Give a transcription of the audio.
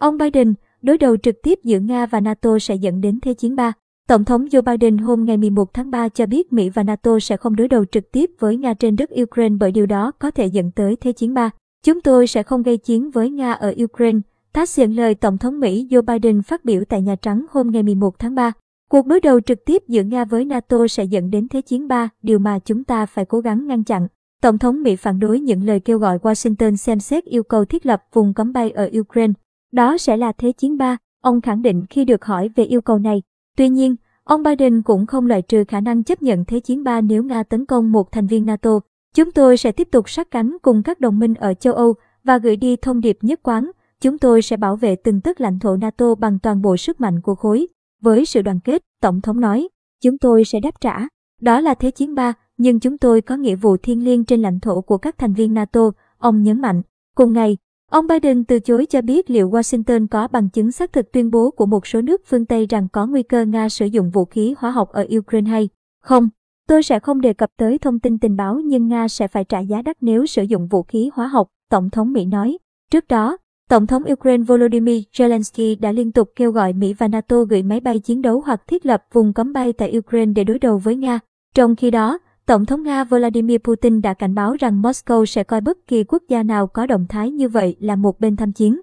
Ông Biden, đối đầu trực tiếp giữa Nga và NATO sẽ dẫn đến Thế chiến 3. Tổng thống Joe Biden hôm ngày 11 tháng 3 cho biết Mỹ và NATO sẽ không đối đầu trực tiếp với Nga trên đất Ukraine bởi điều đó có thể dẫn tới Thế chiến 3. Chúng tôi sẽ không gây chiến với Nga ở Ukraine, Tass dẫn lời Tổng thống Mỹ Joe Biden phát biểu tại Nhà Trắng hôm ngày 11 tháng 3. Cuộc đối đầu trực tiếp giữa Nga với NATO sẽ dẫn đến Thế chiến 3, điều mà chúng ta phải cố gắng ngăn chặn. Tổng thống Mỹ phản đối những lời kêu gọi Washington xem xét yêu cầu thiết lập vùng cấm bay ở Ukraine. Đó sẽ là Thế chiến ba, ông khẳng định khi được hỏi về yêu cầu này. Tuy nhiên, ông Biden cũng không loại trừ khả năng chấp nhận Thế chiến ba nếu Nga tấn công một thành viên NATO. Chúng tôi sẽ tiếp tục sát cánh cùng các đồng minh ở châu Âu và gửi đi thông điệp nhất quán. Chúng tôi sẽ bảo vệ từng tấc lãnh thổ NATO bằng toàn bộ sức mạnh của khối. Với sự đoàn kết, Tổng thống nói, chúng tôi sẽ đáp trả. Đó là Thế chiến ba, nhưng chúng tôi có nghĩa vụ thiêng liêng trên lãnh thổ của các thành viên NATO, ông nhấn mạnh. Cùng ngày, ông Biden từ chối cho biết liệu Washington có bằng chứng xác thực tuyên bố của một số nước phương Tây rằng có nguy cơ Nga sử dụng vũ khí hóa học ở Ukraine hay không. Tôi sẽ không đề cập tới thông tin tình báo nhưng Nga sẽ phải trả giá đắt nếu sử dụng vũ khí hóa học, Tổng thống Mỹ nói. Trước đó, Tổng thống Ukraine Volodymyr Zelensky đã liên tục kêu gọi Mỹ và NATO gửi máy bay chiến đấu hoặc thiết lập vùng cấm bay tại Ukraine để đối đầu với Nga. Trong khi đó, Tổng thống Nga Vladimir Putin đã cảnh báo rằng Moscow sẽ coi bất kỳ quốc gia nào có động thái như vậy là một bên tham chiến.